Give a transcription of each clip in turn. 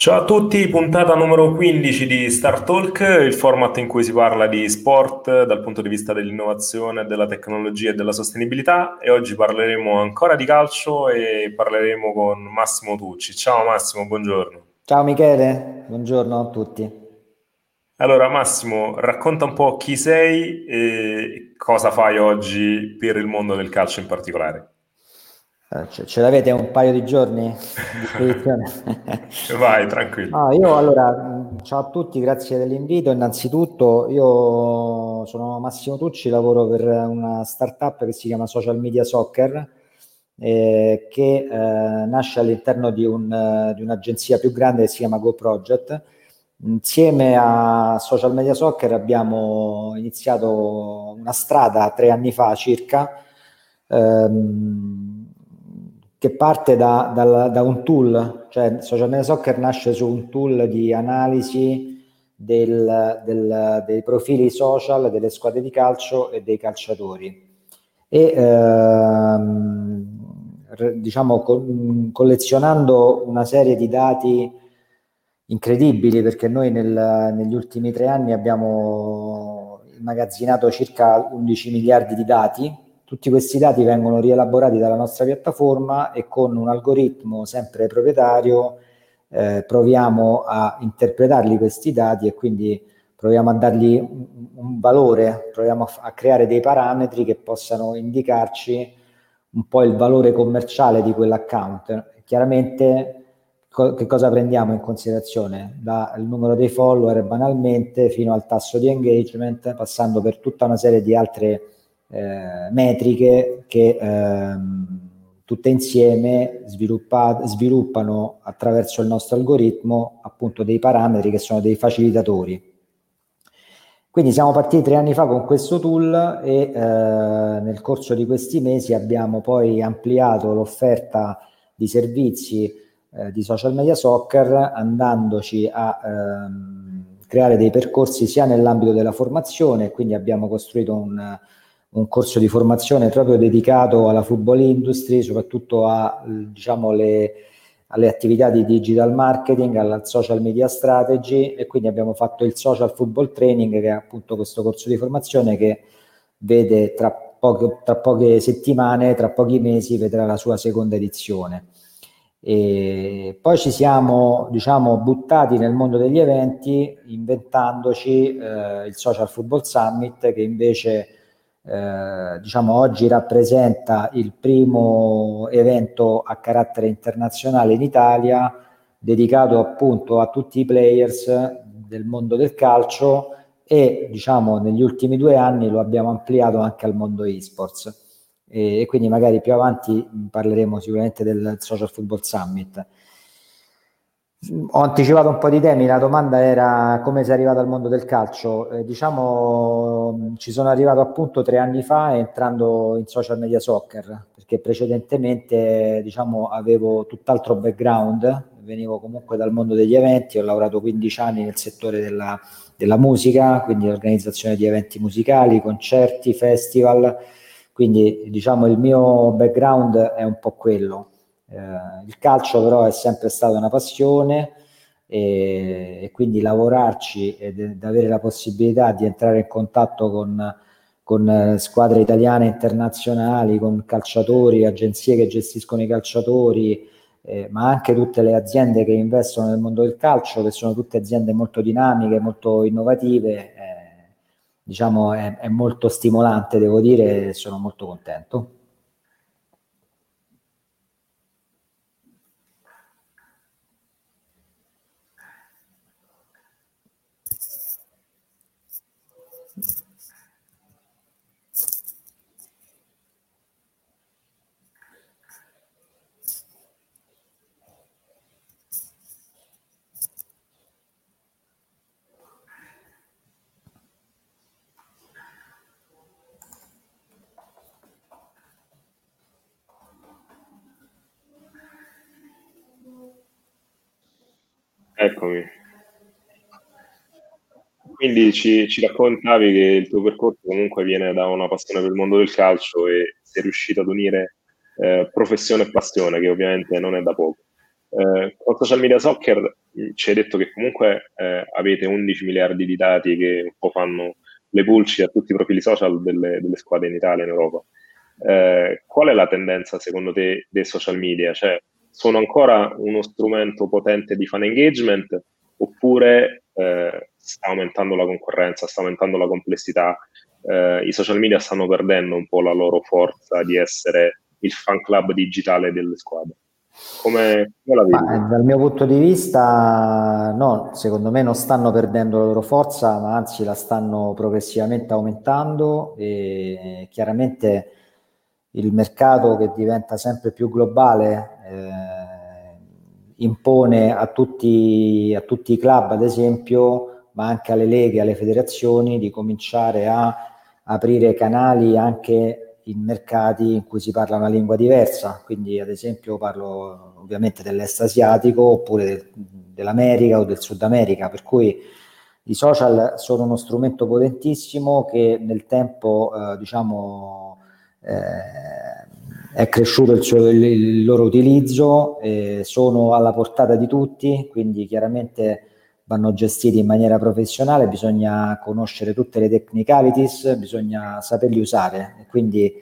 Ciao a tutti, puntata numero 15 di Star Talk, il format in cui si parla di sport dal punto di vista dell'innovazione, della tecnologia e della sostenibilità e oggi parleremo ancora di calcio e parleremo con Massimo Tucci. Ciao Massimo, buongiorno. Ciao Michele, buongiorno a tutti. Allora Massimo, racconta un po' chi sei e cosa fai oggi per il mondo del calcio in particolare. Eh, ce, ce l'avete un paio di giorni Vai, tranquillo. Ah, io allora, ciao a tutti, grazie dell'invito. Innanzitutto, io sono Massimo Tucci, lavoro per una startup che si chiama Social Media Soccer, eh, che eh, nasce all'interno di, un, di, un'agenzia più grande che si chiama Go Project. Insieme a Social Media Soccer abbiamo iniziato una strada tre anni fa circa. Ehm, che parte da, da, da, un tool, cioè Social Media Soccer nasce su un tool di analisi del, del, dei profili social delle squadre di calcio e dei calciatori. E ehm, diciamo co- collezionando una serie di dati incredibili, perché noi nel, negli ultimi tre anni abbiamo immagazzinato circa 11 miliardi di dati tutti questi dati vengono rielaborati dalla nostra piattaforma e con un algoritmo sempre proprietario eh, proviamo a interpretarli questi dati e quindi proviamo a dargli un, un valore, proviamo a, a, creare dei parametri che possano indicarci un po' il valore commerciale di quell'account. Chiaramente co- che cosa prendiamo in considerazione? Dal numero dei follower banalmente fino al tasso di engagement, passando per tutta una serie di altre eh, metriche che ehm, tutte insieme sviluppa, sviluppano attraverso il nostro algoritmo appunto dei parametri che sono dei facilitatori. Quindi siamo partiti tre anni fa con questo tool e eh, nel corso di questi mesi abbiamo poi ampliato l'offerta di servizi eh, di social media soccer andandoci a ehm, creare dei percorsi sia nell'ambito della formazione, quindi abbiamo costruito un, un corso di formazione proprio dedicato alla football industry, soprattutto a, diciamo, le, alle attività di digital marketing, alla social media strategy e quindi abbiamo fatto il social football training che è appunto questo corso di formazione che vede tra poche, tra poche settimane, tra pochi mesi vedrà la sua seconda edizione. E poi ci siamo diciamo, buttati nel mondo degli eventi inventandoci eh, il Social Football Summit che invece eh, diciamo oggi rappresenta il primo evento a carattere internazionale in Italia dedicato appunto a tutti i players del mondo del calcio e diciamo negli ultimi due anni lo abbiamo ampliato anche al mondo esports e, e quindi magari più avanti parleremo sicuramente del Social Football Summit. Ho anticipato un po' di temi, la domanda era come sei arrivato al mondo del calcio. Eh, diciamo, ci sono arrivato appunto tre anni fa entrando in social media soccer, perché precedentemente diciamo, avevo tutt'altro background, venivo comunque dal mondo degli eventi, ho lavorato 15 anni nel settore della, della musica, quindi l'organizzazione di eventi musicali, concerti, festival, quindi diciamo il mio background è un po' quello eh, il calcio però è sempre stata una passione e, e quindi lavorarci ed avere la possibilità di entrare in contatto con, con eh, squadre italiane internazionali, con calciatori, agenzie che gestiscono i calciatori, eh, ma anche tutte le aziende che investono nel mondo del calcio, che sono tutte aziende molto dinamiche, molto innovative, eh, diciamo è, è molto stimolante, devo dire, e sono molto contento. Eccomi. Quindi ci, ci, raccontavi che il tuo percorso comunque viene da una passione per il mondo del calcio e sei riuscito ad unire eh, professione e passione, che ovviamente non è da poco. Eh, con social media soccer, ci hai detto che comunque eh, avete 11 miliardi di dati che un po' fanno le pulci a tutti i profili social delle, delle squadre in Italia e in Europa. Eh, qual è la tendenza secondo te dei social media? Cioè, sono ancora uno strumento potente di fan engagement oppure eh, sta aumentando la concorrenza, sta aumentando la complessità? Eh, I social media stanno perdendo un po' la loro forza di essere il fan club digitale delle squadre. Come, come? Ma, dal mio punto di vista, no, secondo me non stanno perdendo la loro forza, ma anzi la stanno progressivamente aumentando e chiaramente il mercato che diventa sempre più globale eh, impone a tutti, a tutti i club, ad esempio, ma anche alle leghe, alle federazioni, di cominciare a aprire canali anche in mercati in cui si parla una lingua diversa, quindi ad esempio parlo ovviamente dell'est asiatico oppure del, dell'America o del Sud America, per cui i social sono uno strumento potentissimo che nel tempo eh, diciamo eh, è cresciuto il, suo, il, il loro utilizzo, eh, sono alla portata di tutti, quindi chiaramente vanno gestiti in maniera professionale, bisogna conoscere tutte le technicalities, bisogna saperli usare. Quindi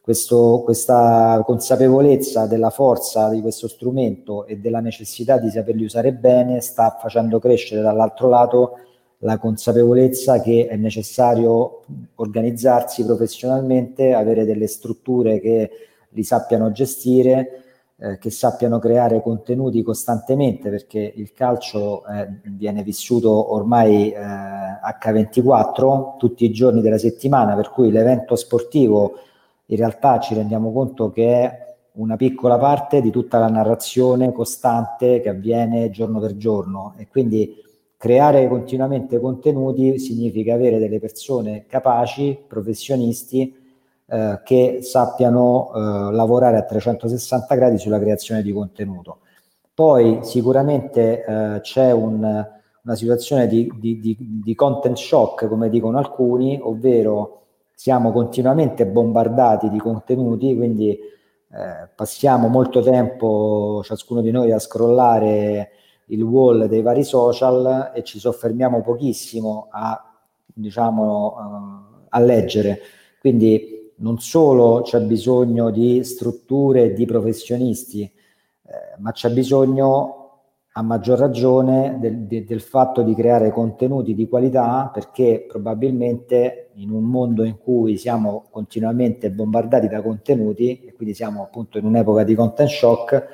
questo, questa consapevolezza della forza di questo strumento e della necessità di saperli usare bene sta facendo crescere dall'altro lato la consapevolezza che è necessario organizzarsi professionalmente, avere delle strutture che li sappiano gestire eh, che sappiano creare contenuti costantemente perché il calcio eh, viene vissuto ormai eh, H24 tutti i giorni della settimana, per cui l'evento sportivo in realtà ci rendiamo conto che è una piccola parte di tutta la narrazione costante che avviene giorno per giorno. E quindi creare continuamente contenuti significa avere delle persone capaci, professionisti, eh, che sappiano eh, lavorare a 360 gradi sulla creazione di contenuto. Poi sicuramente eh, c'è un, una situazione di, di, di, di content shock, come dicono alcuni, ovvero siamo continuamente bombardati di contenuti, quindi eh, passiamo molto tempo ciascuno di noi a scrollare il wall dei vari social e ci soffermiamo pochissimo a, diciamo, uh, a leggere. Quindi non solo c'è bisogno di strutture di professionisti, eh, ma c'è bisogno a maggior ragione del, de, del, fatto di creare contenuti di qualità perché probabilmente in un mondo in cui siamo continuamente bombardati da contenuti e quindi siamo appunto in un'epoca di content shock,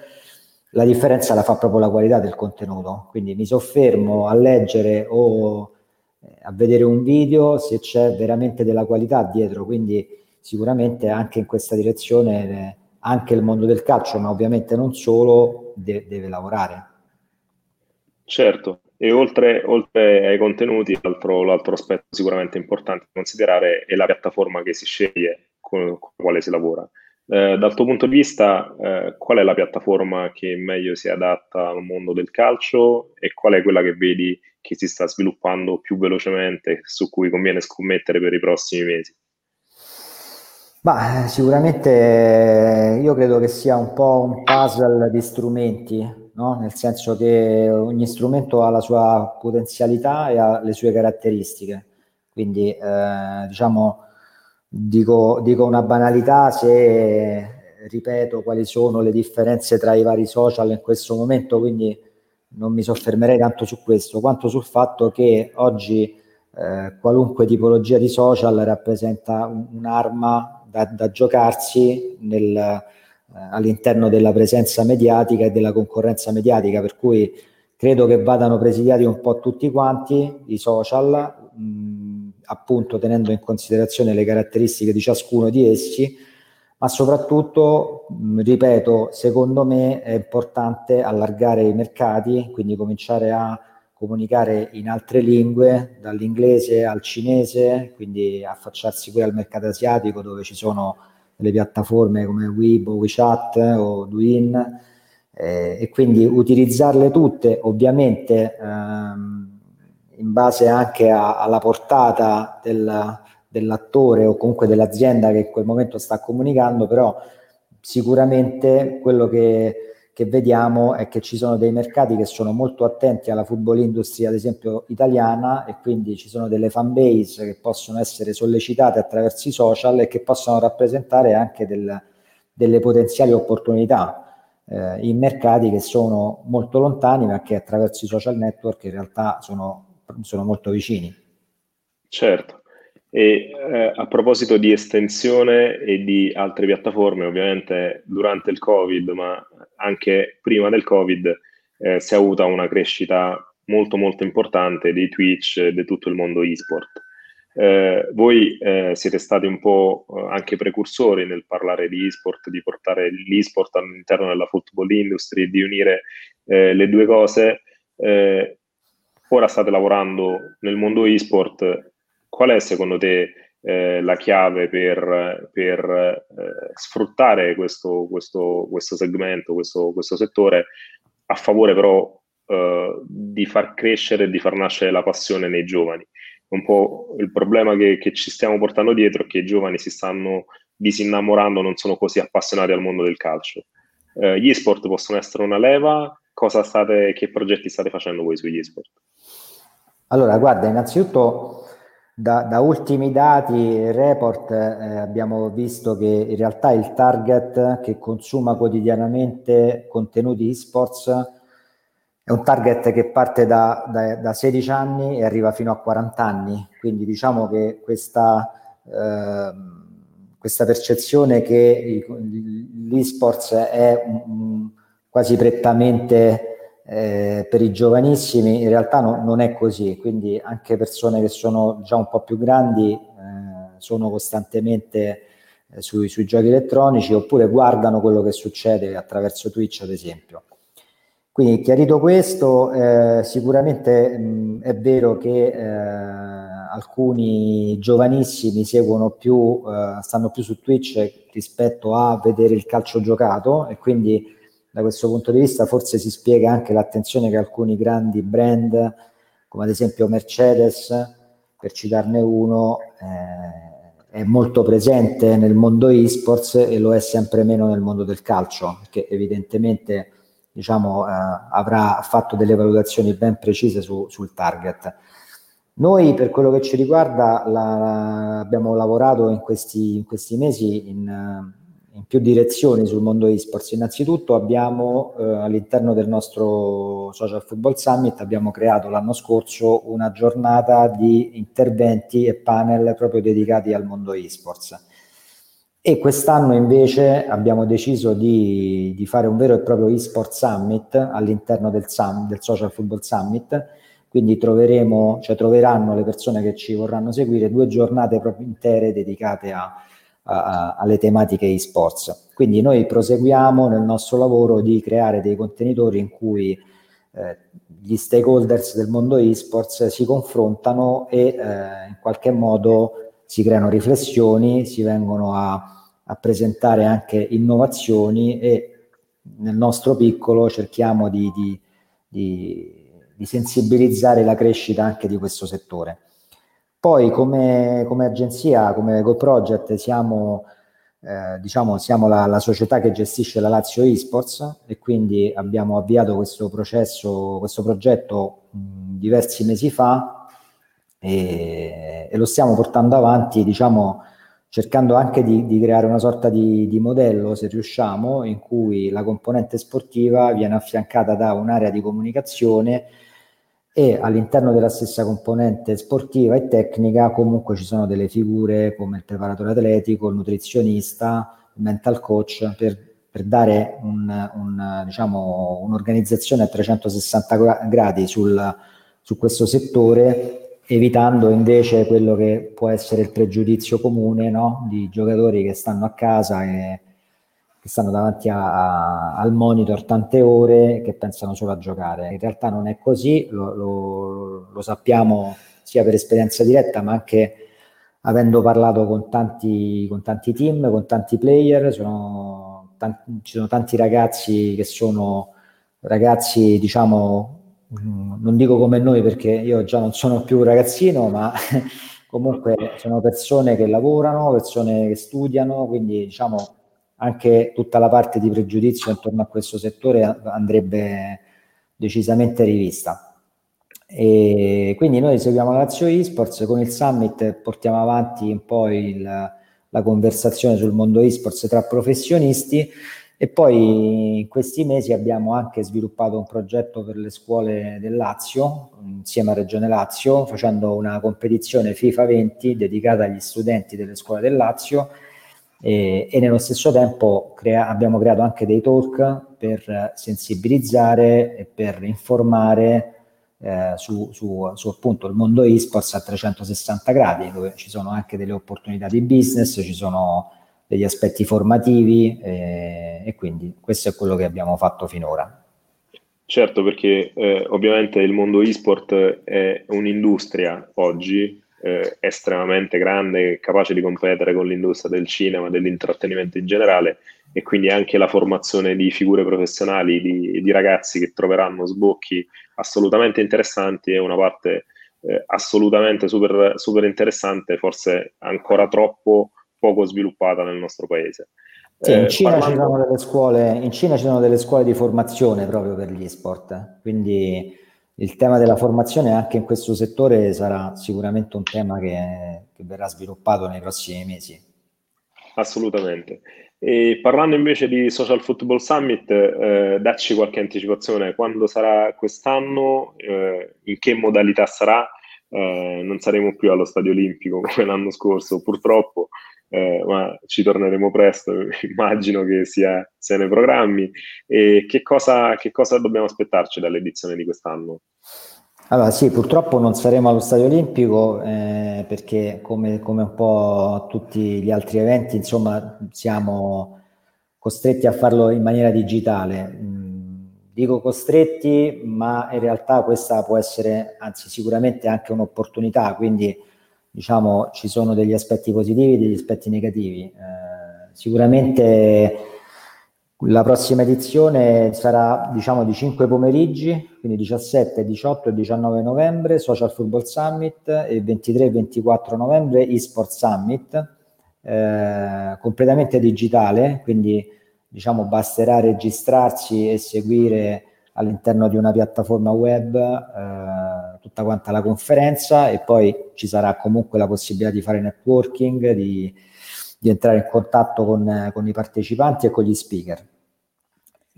la differenza la fa proprio la qualità del contenuto. Quindi mi soffermo a leggere o eh, a vedere un video se c'è veramente della qualità dietro, quindi sicuramente anche in questa direzione anche il mondo del calcio, ma ovviamente non solo, de- deve lavorare. Certo, e oltre, oltre ai contenuti, l'altro, l'altro, aspetto sicuramente importante da considerare è la piattaforma che si sceglie con, con la quale si lavora. Eh, dal tuo punto di vista, eh, qual è la piattaforma che meglio si adatta al mondo del calcio e qual è quella che vedi che si sta sviluppando più velocemente, su cui conviene scommettere per i prossimi mesi? Bah, sicuramente io credo che sia un po' un puzzle di strumenti, no? nel senso che ogni strumento ha la sua potenzialità e ha le sue caratteristiche. Quindi, eh, diciamo, dico, dico una banalità se ripeto quali sono le differenze tra i vari social in questo momento, quindi non mi soffermerei tanto su questo, quanto sul fatto che oggi eh, qualunque tipologia di social rappresenta un, un'arma da, da giocarsi nel, eh, all'interno della presenza mediatica e della concorrenza mediatica, per cui credo che vadano presidiati un po' tutti quanti i social, mh, appunto tenendo in considerazione le caratteristiche di ciascuno di essi, ma soprattutto, mh, ripeto, secondo me è importante allargare i mercati, quindi cominciare a comunicare in altre lingue, dall'inglese al cinese, quindi affacciarsi poi al mercato asiatico dove ci sono delle piattaforme come Weibo, WeChat o Douyin eh, e quindi utilizzarle tutte ovviamente ehm, in base anche a, alla portata del, dell'attore o comunque dell'azienda che in quel momento sta comunicando, però sicuramente quello che che vediamo è che ci sono dei mercati che sono molto attenti alla football industry, ad esempio italiana, e quindi ci sono delle fan base che possono essere sollecitate attraverso i social e che possono rappresentare anche del, delle potenziali opportunità eh, in mercati che sono molto lontani, ma che attraverso i social network in realtà sono, sono molto vicini. Certo. E eh, a proposito di estensione e di altre piattaforme, ovviamente durante il Covid, ma anche prima del Covid, eh, si è avuta una crescita molto molto importante di Twitch e di tutto il mondo e-sport. Eh, voi eh, siete stati un po' eh, anche precursori nel parlare di e-sport, di portare l'e-sport all'interno della football industry, di unire eh, le due cose. ora state lavorando nel mondo e-sport qual è secondo te eh, la chiave per, per eh, sfruttare questo, questo, questo segmento, questo, questo, settore, a favore però eh, di far crescere e di far nascere la passione nei giovani? Un po' il problema che, che ci stiamo portando dietro è che i giovani si stanno disinnamorando, non sono così appassionati al mondo del calcio. Eh, gli esport possono essere una leva? State, che progetti state facendo voi sugli esport? Allora, guarda, innanzitutto da, da, ultimi dati, report, eh, abbiamo visto che in realtà il target che consuma quotidianamente contenuti esports è un target che parte da, da, da 16 anni e arriva fino a 40 anni, quindi diciamo che questa, eh, questa percezione che l'esports è un, quasi prettamente eh, per i giovanissimi in realtà no, non è così, quindi anche persone che sono già un po' più grandi eh, sono costantemente eh, sui, sui, giochi elettronici oppure guardano quello che succede attraverso Twitch ad esempio. Quindi chiarito questo, eh, sicuramente mh, è vero che eh, alcuni giovanissimi seguono più, eh, stanno più su Twitch rispetto a vedere il calcio giocato e quindi da questo punto di vista forse si spiega anche l'attenzione che alcuni grandi brand, come ad esempio Mercedes, per citarne uno, eh, è molto presente nel mondo esports e lo è sempre meno nel mondo del calcio, perché evidentemente diciamo, eh, avrà fatto delle valutazioni ben precise su, sul target. Noi per quello che ci riguarda la, abbiamo lavorato in questi, in questi mesi in, in più direzioni sul mondo esports. Innanzitutto abbiamo eh, all'interno del nostro Social Football Summit abbiamo creato l'anno scorso una giornata di interventi e panel proprio dedicati al mondo esports. E quest'anno invece abbiamo deciso di, di fare un vero e proprio eSport Summit all'interno del, summit, del Social Football Summit, quindi troveremo, cioè troveranno le persone che ci vorranno seguire due giornate proprio intere dedicate a alle tematiche e-sports. Quindi noi proseguiamo nel nostro lavoro di creare dei contenitori in cui eh, gli stakeholders del mondo e-sports si confrontano e eh, in qualche modo si creano riflessioni, si vengono a, a presentare anche innovazioni e nel nostro piccolo cerchiamo di, di, di, di sensibilizzare la crescita anche di questo settore. Poi come, come agenzia, come GoProject, siamo, eh, diciamo, siamo la, la, società che gestisce la Lazio Esports e quindi abbiamo avviato questo processo, questo progetto mh, diversi mesi fa e, e, lo stiamo portando avanti, diciamo, cercando anche di, di creare una sorta di, di, modello, se riusciamo, in cui la componente sportiva viene affiancata da un'area di comunicazione e all'interno della stessa componente sportiva e tecnica comunque ci sono delle figure come il preparatore atletico, il nutrizionista, il mental coach per, per dare un, un, diciamo, un'organizzazione a 360 gradi sul, su questo settore evitando invece quello che può essere il pregiudizio comune no? di giocatori che stanno a casa e che stanno davanti a, a, al monitor tante ore che pensano solo a giocare. In realtà non è così, lo, lo, lo sappiamo sia per esperienza diretta, ma anche avendo parlato con tanti, con tanti team, con tanti player, sono tanti, ci sono tanti ragazzi che sono ragazzi, diciamo, non dico come noi perché io già non sono più un ragazzino, ma comunque sono persone che lavorano, persone che studiano, quindi diciamo anche tutta la parte di pregiudizio intorno a questo settore andrebbe decisamente rivista. E quindi noi seguiamo la Lazio eSports, con il summit portiamo avanti un po' il, la conversazione sul mondo eSports tra professionisti e poi in questi mesi abbiamo anche sviluppato un progetto per le scuole del Lazio, insieme a Regione Lazio, facendo una competizione FIFA 20 dedicata agli studenti delle scuole del Lazio e, e nello stesso tempo crea- abbiamo creato anche dei talk per sensibilizzare e per informare eh, su, su, su, appunto il mondo esports a 360 gradi, dove ci sono anche delle opportunità di business, ci sono degli aspetti formativi eh, e quindi questo è quello che abbiamo fatto finora. Certo, perché eh, ovviamente il mondo esport è un'industria oggi eh, estremamente grande, capace di competere con l'industria del cinema, dell'intrattenimento in generale e quindi anche la formazione di figure professionali, di, di ragazzi che troveranno sbocchi assolutamente interessanti è una parte eh, assolutamente super, super interessante, forse ancora troppo poco sviluppata nel nostro paese. Sì, in, eh, Cina parlando... ci sono delle scuole, in Cina ci sono delle scuole di formazione proprio per gli sport, quindi il tema della formazione anche in questo settore sarà sicuramente un tema che, che verrà sviluppato nei prossimi mesi. Assolutamente. E parlando invece di Social Football Summit, eh, dacci qualche anticipazione, quando sarà quest'anno, eh, in che modalità sarà? Eh, non saremo più allo Stadio Olimpico come l'anno scorso, purtroppo, eh, ma ci torneremo presto, immagino che sia, sia nei programmi. E che cosa, che cosa dobbiamo aspettarci dall'edizione di quest'anno? Allora sì, purtroppo non saremo allo Stadio Olimpico eh, perché come, come, un po' tutti gli altri eventi, insomma, siamo costretti a farlo in maniera digitale. Mm, dico costretti, ma in realtà questa può essere, anzi sicuramente anche un'opportunità, quindi diciamo ci sono degli aspetti positivi e degli aspetti negativi. Eh, sicuramente la prossima edizione sarà diciamo di 5 pomeriggi, quindi 17, 18 e 19 novembre, Social Football Summit e 23 e 24 novembre eSport Summit, eh, completamente digitale, quindi diciamo basterà registrarsi e seguire all'interno di una piattaforma web eh, tutta quanta la conferenza e poi ci sarà comunque la possibilità di fare networking, di, di entrare in contatto con, con i partecipanti e con gli speaker.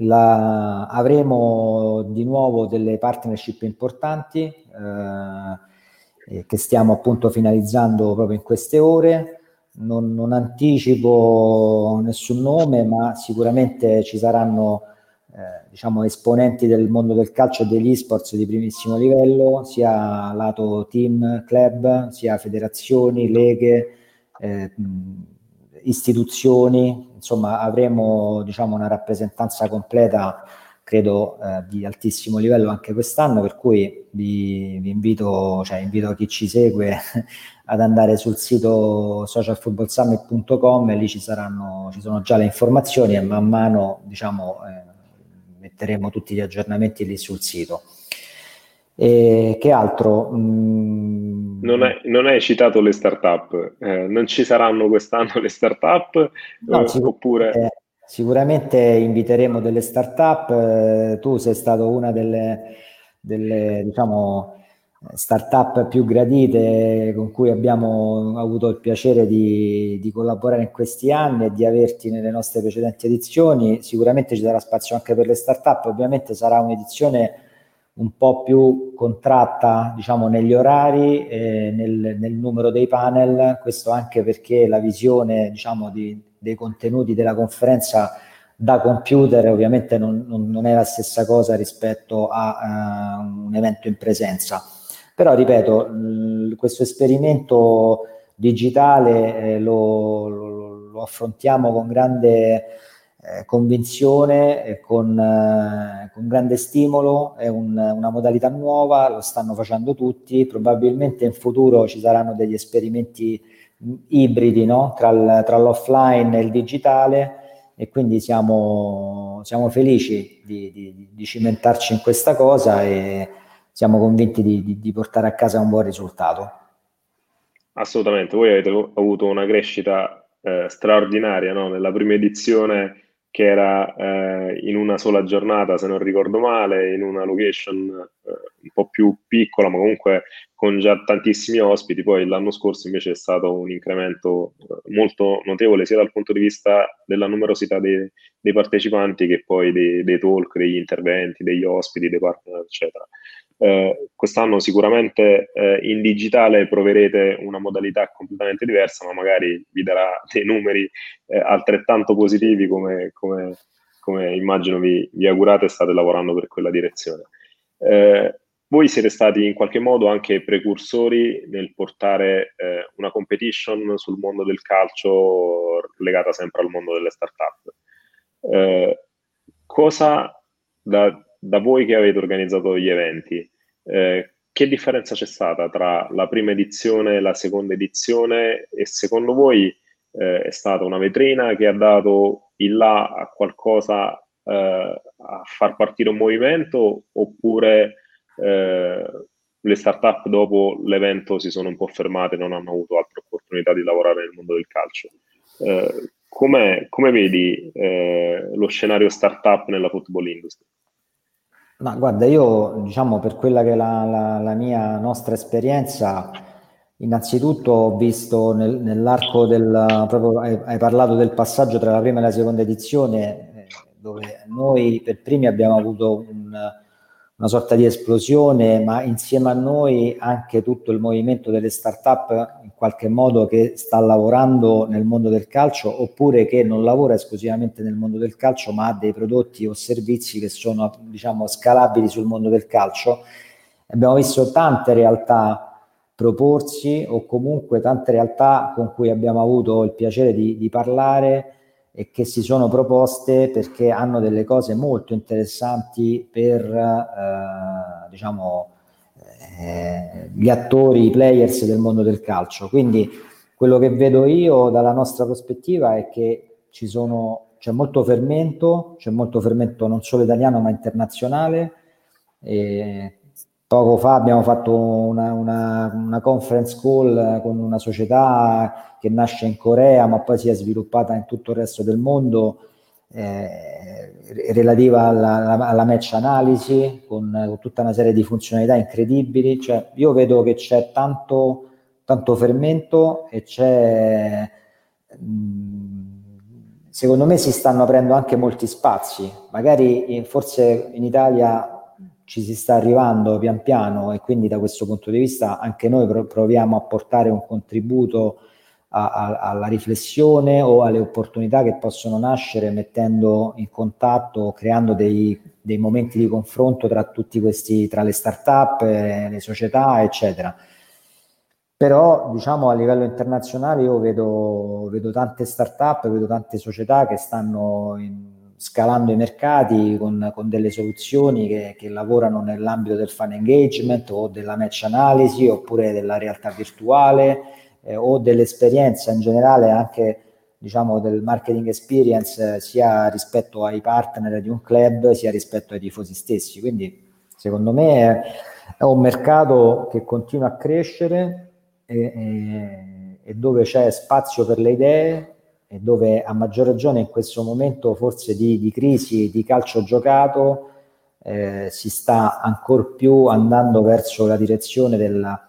La, avremo di nuovo delle partnership importanti eh, che stiamo appunto finalizzando proprio in queste ore. Non, non, anticipo nessun nome, ma sicuramente ci saranno eh, diciamo esponenti del mondo del calcio e degli esports di primissimo livello, sia lato team, club, sia federazioni, leghe, eh, istituzioni, insomma avremo diciamo, una rappresentanza completa credo eh, di altissimo livello anche quest'anno, per cui vi, vi invito, cioè, invito chi ci segue ad andare sul sito socialfootballsummit.com lì ci, saranno, ci sono già le informazioni e man mano diciamo, eh, metteremo tutti gli aggiornamenti lì sul sito. E che altro? Mm. Non, hai, non, hai, citato le start-up, eh, non ci saranno quest'anno le start-up? No, eh, sicur- oppure... Sicuramente inviteremo delle start-up, eh, tu sei stato una delle, delle diciamo, start-up più gradite con cui abbiamo avuto il piacere di, di, collaborare in questi anni e di averti nelle nostre precedenti edizioni. Sicuramente ci sarà spazio anche per le start-up, ovviamente sarà un'edizione un po' più contratta diciamo, negli orari, e nel, nel, numero dei panel, questo anche perché la visione diciamo, di, dei contenuti della conferenza da computer ovviamente non, non, non è la stessa cosa rispetto a uh, un evento in presenza. Però ripeto, l- questo esperimento digitale eh, lo, lo, lo affrontiamo con grande eh, convinzione e con, eh, con, grande stimolo, è un, una modalità nuova, lo stanno facendo tutti, probabilmente in futuro ci saranno degli esperimenti ibridi no? tra, l, tra, l'offline e il digitale. E quindi siamo, siamo felici di, di, di, cimentarci in questa cosa e siamo convinti di, di portare a casa un buon risultato. Assolutamente, voi avete avuto una crescita eh, straordinaria, no? Nella prima edizione che era eh, in una sola giornata, se non ricordo male, in una location eh, un po' più piccola, ma comunque con già tantissimi ospiti. Poi l'anno scorso invece è stato un incremento eh, molto notevole sia dal punto di vista della numerosità dei, dei partecipanti che poi dei, dei, talk, degli interventi, degli ospiti, dei partner, eccetera. Eh, quest'anno sicuramente eh, in digitale proverete una modalità completamente diversa, ma magari vi darà dei numeri eh, altrettanto positivi come, come, come immagino vi, vi, augurate e state lavorando per quella direzione. Eh, voi siete stati in qualche modo anche precursori nel portare eh, una competition sul mondo del calcio legata sempre al mondo delle start-up. Cosa da, da voi che avete organizzato gli eventi, eh, che differenza c'è stata tra la prima edizione e la seconda edizione e secondo voi eh, è stata una vetrina che ha dato il là a qualcosa eh, a far partire un movimento oppure eh, le start-up dopo l'evento si sono un po' fermate e non hanno avuto altre opportunità di lavorare nel mondo del calcio. Eh, come vedi eh, lo scenario start-up nella football industry? Ma guarda, io diciamo per quella che è la, la, la mia nostra esperienza, innanzitutto ho visto nel, nell'arco del, proprio hai, hai, parlato del passaggio tra la prima e la seconda edizione, eh, dove noi per primi abbiamo avuto un, una sorta di esplosione, ma insieme a noi anche tutto il movimento delle start-up qualche modo che sta lavorando nel mondo del calcio oppure che non lavora esclusivamente nel mondo del calcio, ma ha dei prodotti o servizi che sono diciamo scalabili sul mondo del calcio. Abbiamo visto tante realtà proporsi o comunque tante realtà con cui abbiamo avuto il piacere di, di parlare e che si sono proposte perché hanno delle cose molto interessanti per eh, diciamo, eh, gli attori, i players del mondo del calcio. Quindi quello che vedo io dalla nostra prospettiva è che ci sono, c'è molto fermento, c'è molto fermento non solo italiano ma internazionale. E Poco fa abbiamo fatto una, una, una, conference call con una società che nasce in Corea ma poi si è sviluppata in tutto il resto del mondo eh, relativa alla, alla, match analisi con, con, tutta una serie di funzionalità incredibili. Cioè, io vedo che c'è tanto, tanto fermento e c'è... Mh, secondo me si stanno aprendo anche molti spazi, magari in, forse in Italia ci si sta arrivando pian piano e quindi da questo punto di vista anche noi proviamo a portare un contributo a, a, alla riflessione o alle opportunità che possono nascere mettendo in contatto, creando dei, dei momenti di confronto tra tutti questi, tra le start-up, eh, le società, eccetera. Però, diciamo, a livello internazionale io vedo, vedo tante start-up, vedo tante società che stanno in, scalando i mercati con, con delle soluzioni che, che, lavorano nell'ambito del fan engagement o della match analisi oppure della realtà virtuale eh, o dell'esperienza in generale anche diciamo del marketing experience eh, sia rispetto ai partner di un club sia rispetto ai tifosi stessi. Quindi secondo me è, è un mercato che continua a crescere e, e, e dove c'è spazio per le idee e dove a maggior ragione in questo momento forse di, di crisi di calcio giocato eh, si sta ancor più andando verso la direzione della,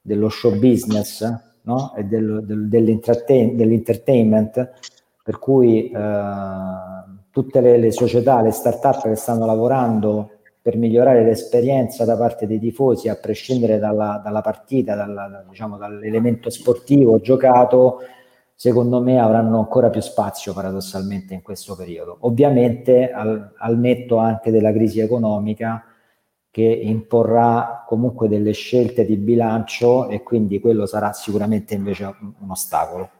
dello show business no? e del, del, dell'entertain, dell'entertainment per cui eh, tutte le, le, società, le start-up che stanno lavorando per migliorare l'esperienza da parte dei tifosi, a prescindere dalla, dalla partita, dalla, diciamo, dall'elemento sportivo giocato, secondo me avranno ancora più spazio paradossalmente in questo periodo. Ovviamente al, al netto anche della crisi economica che imporrà comunque delle scelte di bilancio e quindi quello sarà sicuramente invece un, ostacolo.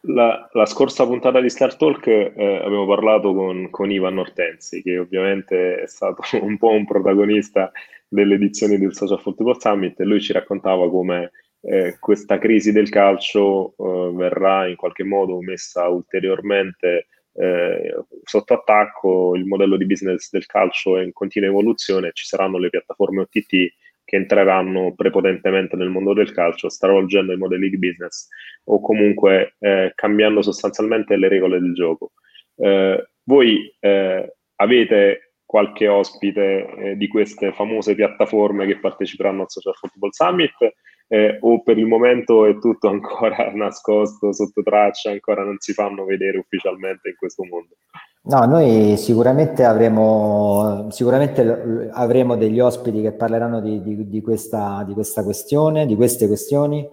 La, la, scorsa puntata di Star Talk eh, abbiamo parlato con, con, Ivan Ortensi, che ovviamente è stato un po' un protagonista delle edizioni del Social Football Summit e lui ci raccontava come eh, questa crisi del calcio eh, verrà in qualche modo messa ulteriormente eh, sotto attacco, il modello di business del calcio è in continua evoluzione, ci saranno le piattaforme OTT che entreranno prepotentemente nel mondo del calcio, stravolgendo i modelli di business o comunque eh, cambiando sostanzialmente le regole del gioco. Eh, voi eh, avete qualche ospite eh, di queste famose piattaforme che parteciperanno al Social Football Summit eh, o per il momento è tutto ancora nascosto sotto traccia, ancora non si fanno vedere ufficialmente in questo mondo? No, noi sicuramente avremo, sicuramente avremo degli ospiti che parleranno di, di, di, questa, di questa questione, di queste questioni.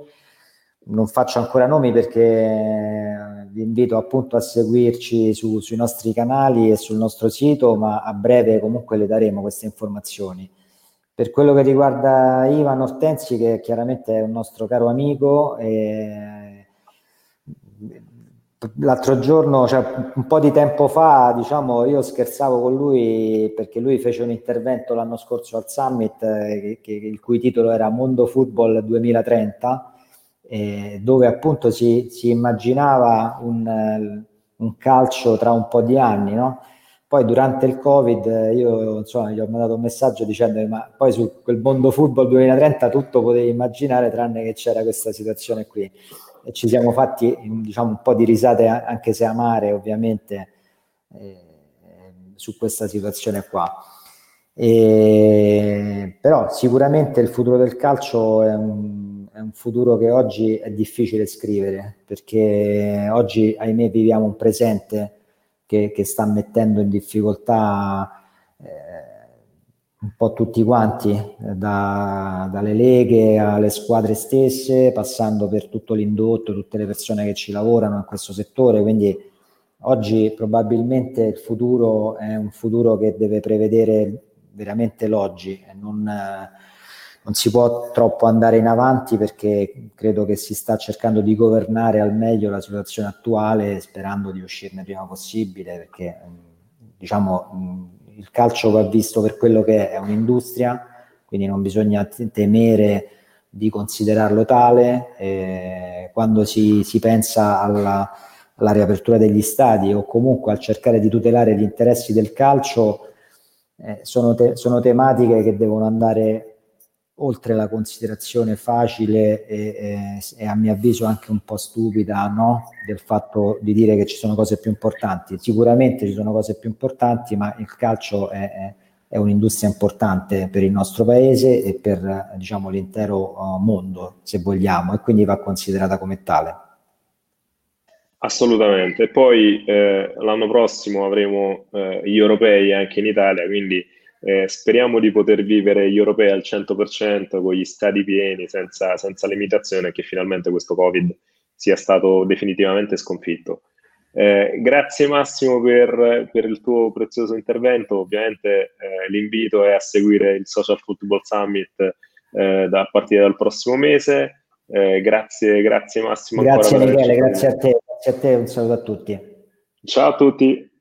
Non faccio ancora nomi perché vi invito appunto a seguirci su, sui nostri canali e sul nostro sito, ma a breve comunque le daremo queste informazioni. Per quello che riguarda Ivan Ortensi, che chiaramente è un nostro caro amico, eh, l'altro giorno, cioè un po' di tempo fa, diciamo, io scherzavo con lui perché lui fece un intervento l'anno scorso al Summit, eh, che, il cui titolo era Mondo Football 2030, eh, dove appunto si, si immaginava un, un, calcio tra un po' di anni, no? Poi durante il Covid io insomma, gli ho mandato un messaggio dicendo ma poi su quel mondo football 2030 tutto potevi immaginare tranne che c'era questa situazione qui. E ci siamo fatti diciamo, un po' di risate anche se amare ovviamente eh, su questa situazione qua. E, però sicuramente il futuro del calcio è un, è un futuro che oggi è difficile scrivere perché oggi ahimè viviamo un presente che, che sta mettendo in difficoltà eh, un po' tutti quanti, eh, da, dalle leghe alle squadre stesse, passando per tutto l'indotto, tutte le persone che ci lavorano in questo settore. Quindi oggi probabilmente il futuro è un futuro che deve prevedere veramente l'oggi non, non si può troppo andare in avanti perché credo che si sta cercando di governare al meglio la situazione attuale sperando di uscirne prima possibile perché diciamo il calcio va visto per quello che è, è un'industria quindi non bisogna temere di considerarlo tale eh, quando si, si pensa alla, alla, riapertura degli stadi o comunque al cercare di tutelare gli interessi del calcio eh, sono, te, sono tematiche che devono andare oltre la considerazione facile e, e, e, a mio avviso anche un po' stupida no? del fatto di dire che ci sono cose più importanti. Sicuramente ci sono cose più importanti, ma il calcio è, è, è un'industria importante per il nostro paese e per diciamo, l'intero uh, mondo, se vogliamo, e quindi va considerata come tale. Assolutamente. Poi eh, l'anno prossimo avremo eh, gli europei anche in Italia, quindi eh, speriamo di poter vivere gli europei al 100% con gli stadi pieni, senza, senza limitazione, che finalmente questo Covid sia stato definitivamente sconfitto. Eh, grazie Massimo per, per, il tuo prezioso intervento. Ovviamente eh, l'invito è a seguire il Social Football Summit eh, da, a partire dal prossimo mese. Eh, grazie, grazie Massimo. Grazie Michele, grazie a te, grazie a te, un saluto a tutti. Ciao a tutti.